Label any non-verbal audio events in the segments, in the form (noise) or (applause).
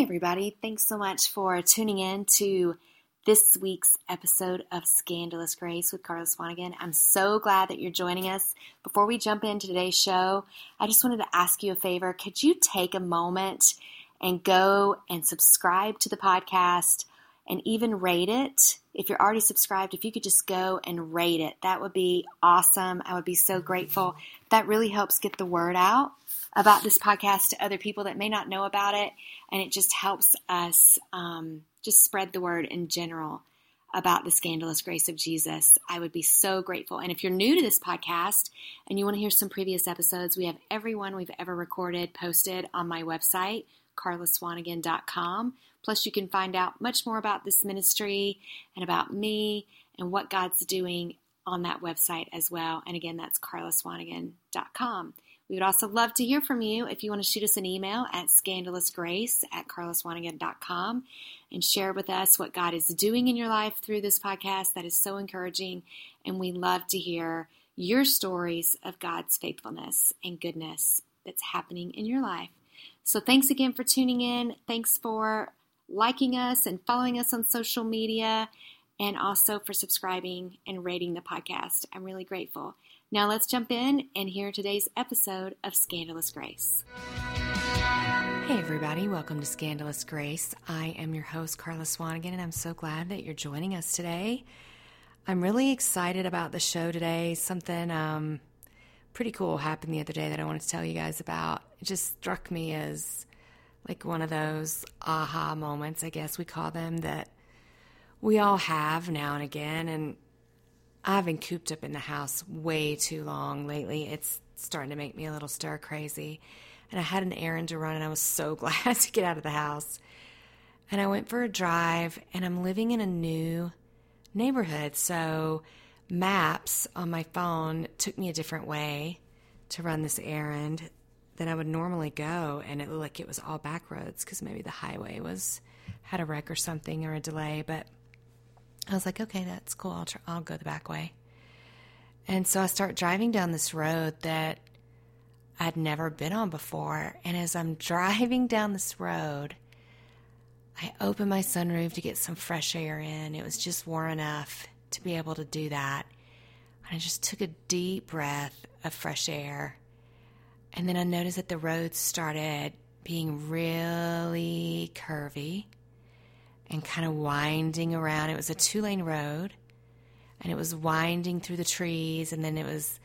Everybody. Thanks so much for tuning in to this week's episode of Scandalous Grace with Carla Swanigan. I'm so glad that you're joining us. Before we jump into today's show, I just wanted to ask you a favor. Could you take a moment and go and subscribe to the podcast and even rate it? If you're already subscribed, if you could just go and rate it, that would be awesome. I would be so grateful. That really helps get the word out about this podcast to other people that may not know about it, and it just helps us um, just spread the word in general about the scandalous grace of Jesus. I would be so grateful. And if you're new to this podcast and you want to hear some previous episodes, we have every one we've ever recorded posted on my website, carlaswanigan.com. Plus, you can find out much more about this ministry and about me and what God's doing on that website as well. And again, that's carlaswanigan.com. We would also love to hear from you if you want to shoot us an email at scandalousgrace at carlaswanigan.com and share with us what God is doing in your life through this podcast. That is so encouraging. And we love to hear your stories of God's faithfulness and goodness that's happening in your life. So thanks again for tuning in. Thanks for liking us and following us on social media and also for subscribing and rating the podcast. I'm really grateful. Now let's jump in and hear today's episode of Scandalous Grace. Hey, everybody, welcome to Scandalous Grace. I am your host, Carla Swanigan, and I'm so glad that you're joining us today. I'm really excited about the show today. Something um, pretty cool happened the other day that I wanted to tell you guys about. It just struck me as like one of those aha moments, I guess we call them, that we all have now and again. And I've been cooped up in the house way too long lately. It's starting to make me a little stir crazy. And I had an errand to run, and I was so (laughs) glad to get out of the house. And I went for a drive, and I'm living in a new neighborhood. So, maps on my phone took me a different way to run this errand than I would normally go. And it looked like it was all back roads because maybe the highway was had a wreck or something or a delay. But I was like, okay, that's cool. I'll, try, I'll go the back way. And so I start driving down this road that I'd never been on before. And as I'm (laughs) driving down this road, I open my sunroof to get some fresh air in. It was just warm enough to be able to do that. And I just took a deep breath of fresh air. And then I noticed that the road started being really curvy and kind of winding around. It was a two lane road and it was winding through the trees and then it was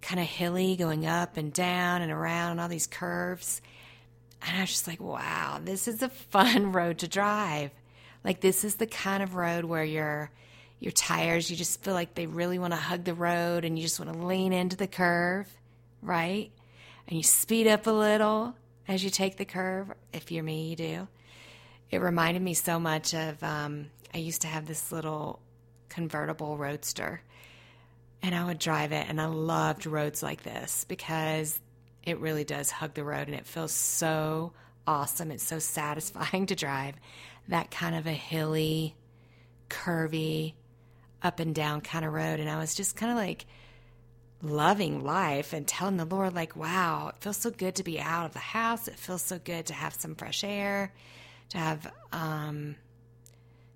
kind of hilly going up and down and around and all these curves. And I was just like, wow, this is a fun (laughs) road to drive. Like this is the kind of road where your your tires, you just feel like they really want to hug the road and you just want to lean into the curve, right? And you speed up a little as you take the curve. If you're me, you do it reminded me so much of um, I used to have this little convertible roadster, and I would drive it, and I loved roads like this because it really does hug the road, and it feels so awesome. It's so satisfying (laughs) to drive that kind of a hilly, curvy, up and down kind of road, and I was just kind of like loving life and telling the Lord, like, wow, it feels so good to be out of the house. It feels so good to have some fresh air to have um,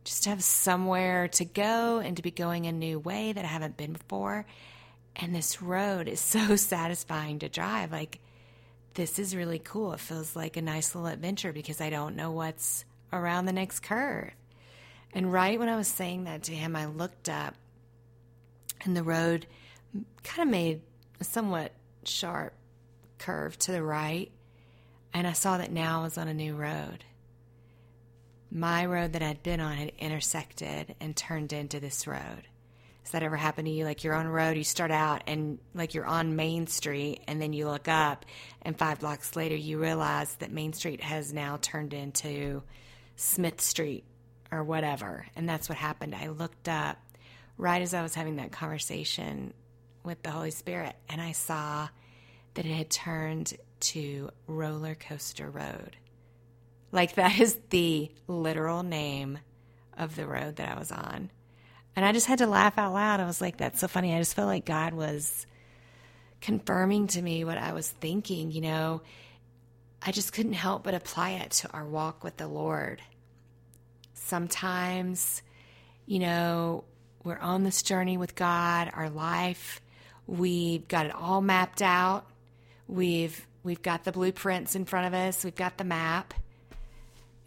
just to have somewhere to go and to be going a new way that I haven't been before. And this road is (laughs) so satisfying to drive. Like, this is really cool. It feels like a nice little adventure because I don't know what's around the next curve. And right when I was saying that to him, I looked up and the road kind of made a somewhat sharp curve to the right. And I saw that now I was on a new road my road that I'd been on had intersected and turned into this road. Has that ever happened to you? Like you're on a road, you start out and like you're on Main Street, and then you look up, and five blocks later, you realize that Main Street has now turned into Smith Street or whatever. And that's what happened. I looked up right as I was having that conversation with the Holy Spirit, and I saw that it had turned to Roller Coaster Road. Like that is the literal name of the road that I was on. And I just had to laugh out loud. I was like, that's so funny. I just felt like God was confirming to me what I was thinking, you know. I just couldn't help but apply it to our walk with the Lord. Sometimes, you know, we're on this journey with God, our life, we've got it all mapped out. We've we've got the blueprints in front of us, we've got the map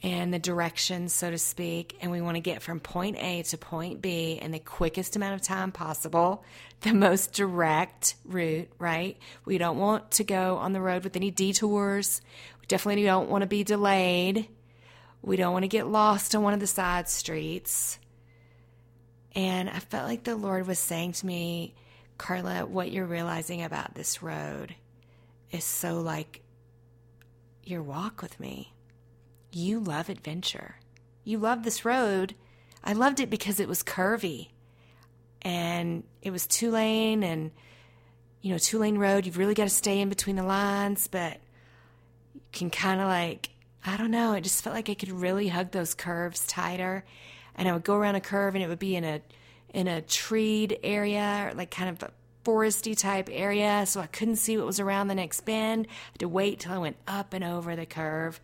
and the directions, so to speak, and we want to get from point A to point B in the quickest amount of time possible, the most direct route, right? We don't want to go on the road with any detours. We definitely don't want to be delayed. We don't want to get lost on one of the side streets. And I felt like the Lord was saying to me, Carla, what you're realizing about this road is so like your walk with me you love adventure. You love this road. I loved it because it was curvy and it was two lane and you know, two lane road, you've really got to stay in between the lines, but you can kind of like, I don't know, it just felt like I could really hug those curves tighter. And I would go around a curve and it would be in a in a treed area, like kind of a foresty type area, so I couldn't see what was around the next bend. I had to wait till I went up and over the curve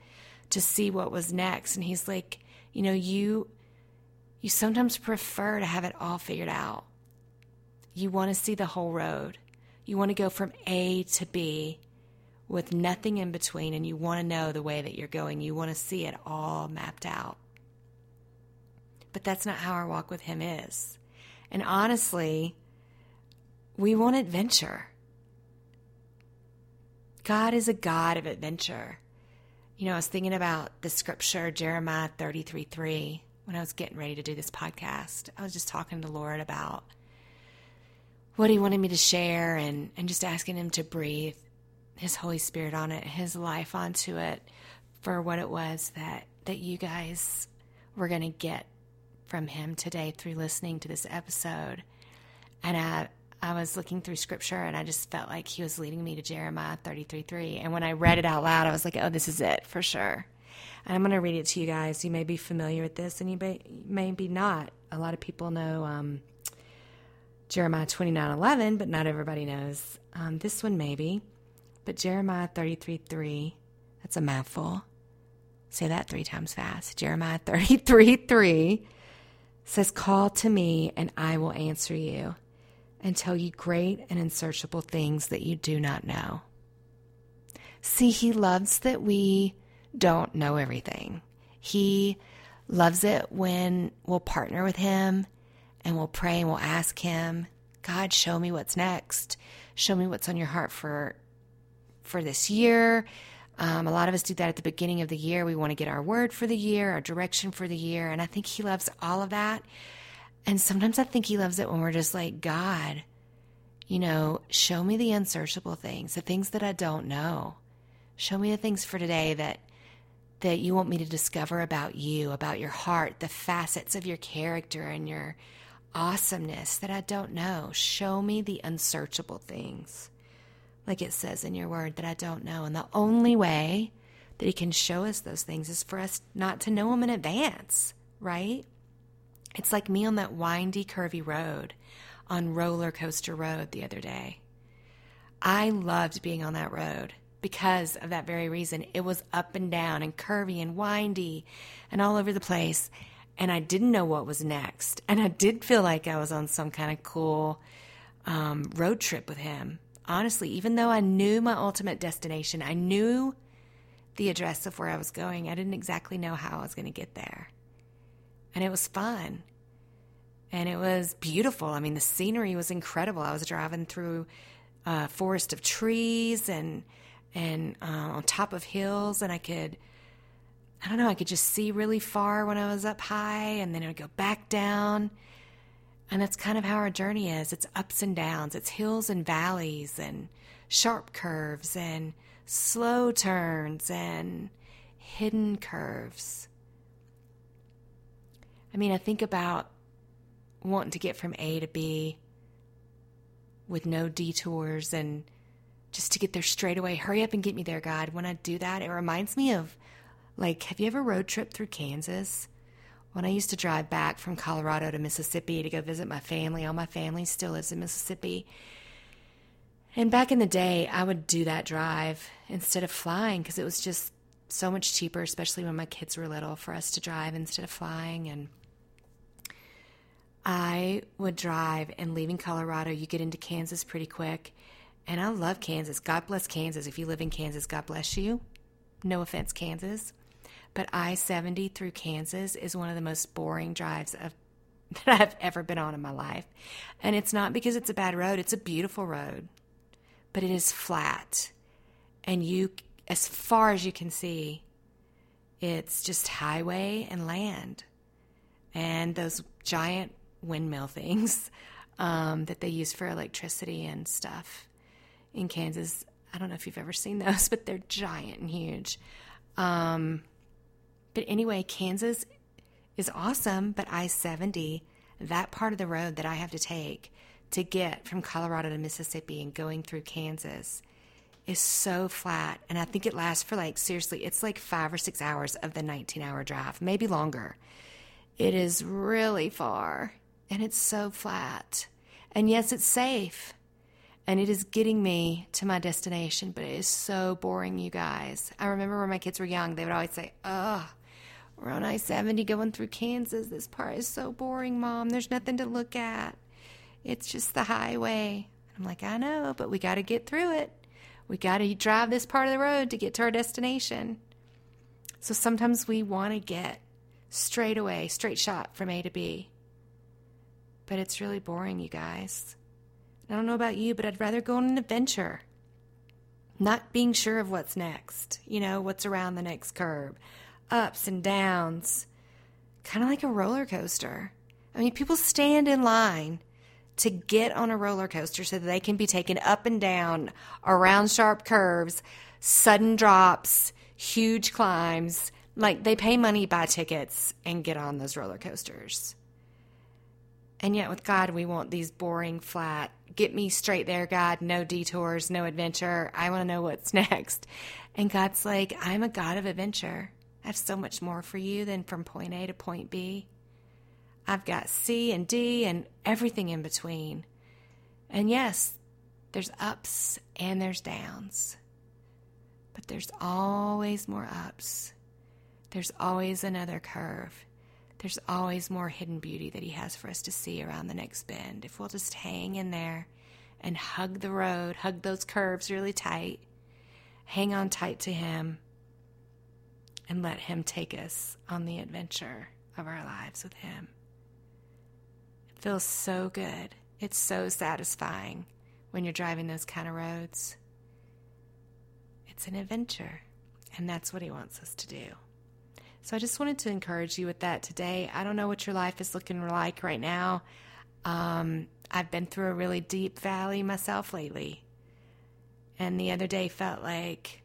to see what was next. And he's like, you know, you you sometimes prefer to have it all figured out. You want to see the whole road. You want to go from A to B with nothing in between, and you want to know the way that you're going. You want to see it all mapped out. But that's not how our walk with Him is. And honestly, we want adventure. God is a God of adventure. You know, I was thinking about the scripture, Jeremiah 33 3, when I was getting ready to do this podcast. I was just talking to Lord about what He wanted me to share and, and just asking Him to breathe His Holy Spirit on it, His life onto it for what it was that, that you guys were going to get from Him today through listening to this episode. And I, I was looking through scripture and I just felt like he was leading me to Jeremiah 33 3. And when I read it out loud, I was like, oh, this is it for sure. And I'm going to read it to you guys. You may be familiar with this and you may, may be not. A lot of people know um, Jeremiah 29 11, but not everybody knows. Um, this one, maybe. But Jeremiah 33 3, that's a mouthful. Say that three times fast. Jeremiah 33 3 says, Call to me and I will answer you and tell you great and unsearchable things that you do not know. See, He loves that we don't know everything. He loves it when we'll partner with Him and we'll pray and we'll ask Him, God, show me what's next. Show me what's on your heart for for this year. Um, a lot of us do that at the beginning of the year. We want to get our word for the year, our direction for the year, and I think He loves all of that. And sometimes I think he loves it when we're just like, God, you know, show me the unsearchable things, the things that I don't know. Show me the things for today that that you want me to discover about you, about your heart, the facets of your character and your awesomeness that I don't know. Show me the unsearchable things. Like it says in your word that I don't know. And the only way that he can show us those things is for us not to know them in advance, right? It's like me on that windy, curvy road on Roller Coaster Road the other day. I loved being on that road because of that very reason. It was up and down and curvy and windy and all over the place. And I didn't know what was next. And I did feel like I was on some kind of cool um, road trip with him. Honestly, even though I knew my ultimate destination, I knew the address of where I was going, I didn't exactly know how I was going to get there and it was fun. And it was beautiful. I mean, the scenery was incredible. I was driving through a forest of trees and and uh, on top of hills, and I could, I don't know, I could just see really far when I was up high, and then I would go back down. And that's kind of how our journey is. It's ups and downs. It's hills and valleys and sharp curves and slow turns and hidden curves. I mean, I think about wanting to get from A to B with no detours and just to get there straight away. Hurry up and get me there, God. When I do that, it reminds me of like, have you ever road trip through Kansas? When I used to drive back from Colorado to Mississippi to go visit my family, all my family still lives in Mississippi. And back in the day, I would do that drive instead of flying because it was just so much cheaper, especially when my kids were little, for us to drive instead of flying. And I would drive, and leaving Colorado, you get into Kansas pretty quick. And I love Kansas. God bless Kansas. If you live in Kansas, God bless you. No offense, Kansas. But I 70 through Kansas is one of the most boring drives of, (laughs) that I've ever been on in my life. And it's not because it's a bad road, it's a beautiful road, but it is flat. And you, as far as you can see, it's just highway and land. And those giant windmill (laughs) things um, that they use for electricity and stuff in Kansas. I don't know if you've ever seen those, (laughs) but they're giant and huge. Um, but anyway, Kansas is awesome, but I 70, that part of the road that I have to take to get from Colorado to Mississippi and going through Kansas is so flat. And I think it lasts for like, seriously, it's like five or six hours of the 19 hour drive, maybe longer. It is really far and it's so flat. And yes, it's safe and it is getting me to my destination, but it is so boring, you guys. I remember when my kids were young, they would always say, Ugh, we're on I 70 going through Kansas. This part is so boring, Mom. There's nothing to look at. It's just the highway. I'm like, I know, but we got to get through it. We got to drive this part of the road to get to our destination. So sometimes we want to get straight away, straight shot from A to B. But it's really boring, you guys. I don't know about you, but I'd rather go on an adventure. Not being sure of what's next, you know, what's around the next curve, ups and downs, kind of like a roller coaster. I mean, people stand in line to get on a roller coaster so that they can be taken up and down around sharp curves, sudden drops, huge climbs. Like they pay money, buy tickets, and get on those roller coasters. And yet, with God, we want these boring, flat, get me straight there, God, no detours, no adventure. I want to know what's (laughs) next. And God's like, I'm a God of adventure. I have so much more for you than from point A to point B. I've got C and D and everything in between. And yes, there's ups and there's downs. But there's always more ups. There's always another curve there's always more hidden beauty that He has for us to see around the next bend. If we'll just hang in there and hug the road, hug those curves really tight, hang on tight to Him, and let Him take us on the adventure of our lives with Him. It feels so good. It's so satisfying when you're driving those kind of roads. It's an adventure, and that's what He wants us to do. So I just wanted to encourage you with that today. I don't know what your life is looking like right now. Um, I've been through a really deep valley myself lately. And the other day felt like,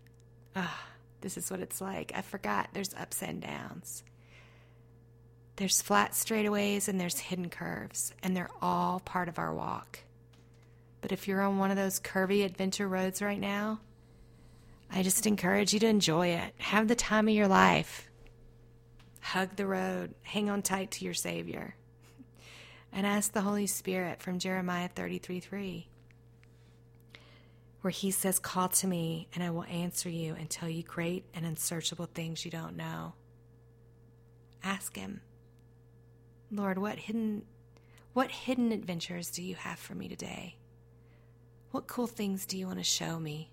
oh, this is what it's like. I forgot there's ups and downs. There's flat straightaways and there's hidden curves, and they're all part of our walk. But if you're on one of those curvy adventure roads right now, I just encourage you to enjoy it. Have the time of your life. Hug the road, hang on tight to your Savior, and ask the Holy Spirit from Jeremiah 33 3, where He says, Call to me, and I will answer you and tell you great and unsearchable things you don't know. Ask Him, Lord, what hidden, what hidden adventures do you have for me today? What cool things do you want to show me?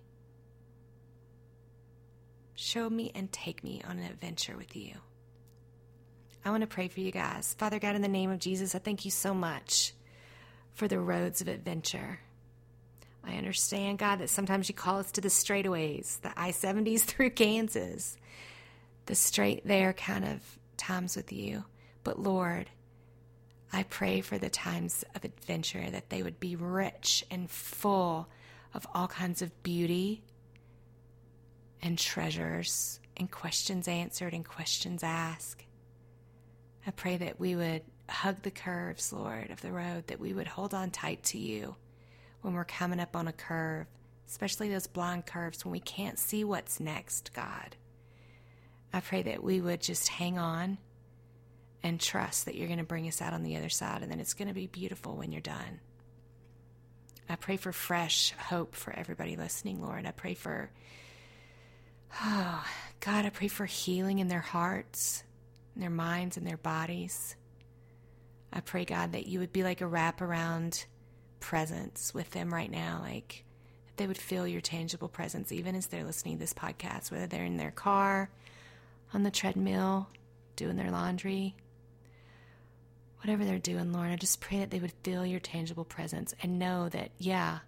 Show me and take me on an adventure with you. I want to pray for you guys. Father God, in the name of Jesus, I thank you so much for the roads of adventure. I understand, God, that sometimes you call us to the straightaways, the I 70s (laughs) through Kansas, the straight there kind of times with you. But Lord, I pray for the times of adventure that they would be rich and full of all kinds of beauty and treasures and questions answered and questions asked. I pray that we would hug the curves, Lord, of the road, that we would hold on tight to you when we're coming up on a curve, especially those blind curves when we can't see what's next, God. I pray that we would just hang on and trust that you're going to bring us out on the other side and then it's going to be beautiful when you're done. I pray for fresh hope for everybody listening, Lord. I pray for, oh, (sighs) God, I pray for healing in their hearts, in their minds, and their bodies. I pray, God, that you would be like a wraparound presence with them right now, like that they would feel your tangible presence even as they're listening to this podcast, whether they're in their car, on the treadmill, doing their laundry, whatever they're doing, Lord. I just pray that they would feel your tangible presence and know that, yeah,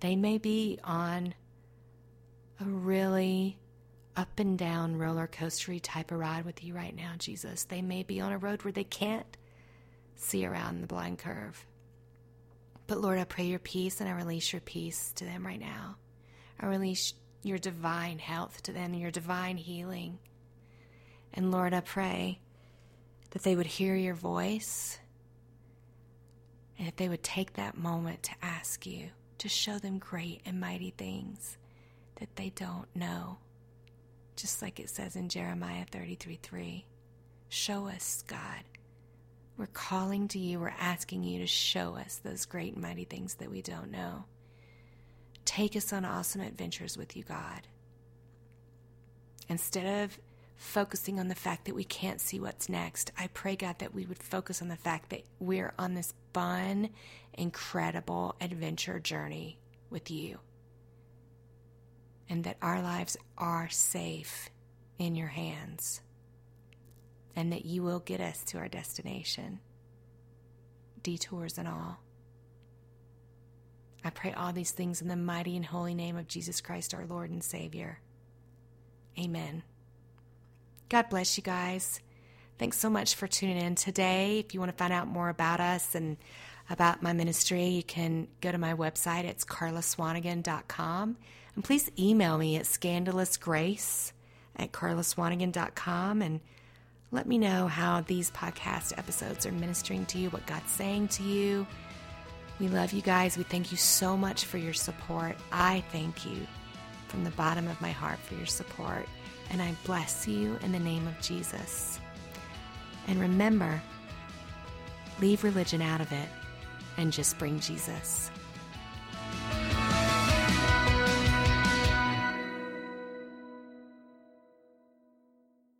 they may be on a really up and down roller coastery type of ride with you right now, Jesus. They may be on a road where they can't see around the blind curve. But Lord, I pray your peace and I release your peace to them right now. I release your divine health to them, your divine healing. And Lord, I pray that they would hear your voice and that they would take that moment to ask you to show them great and mighty things that they don't know. Just like it says in Jeremiah 33 3. Show us, God. We're calling to you, we're asking you to show us those great and mighty things that we don't know. Take us on awesome adventures with you, God. Instead of focusing on the fact that we can't see what's next. I pray, God, that we would focus on the fact that we're on this fun, incredible adventure journey with you. And that our lives are safe in your hands. And that you will get us to our destination, detours and all. I pray all these things in the mighty and holy name of Jesus Christ, our Lord and Savior. Amen. God bless you guys. Thanks so much for tuning in today. If you want to find out more about us and about my ministry, you can go to my website. It's carlaswanigan.com. And please email me at scandalousgrace at carlaswanigan.com and let me know how these podcast episodes are ministering to you, what God's saying to you. We love you guys. We thank you so much for your support. I thank you from the bottom of my heart for your support and I bless you in the name of Jesus. And remember, leave religion out of it and just bring Jesus.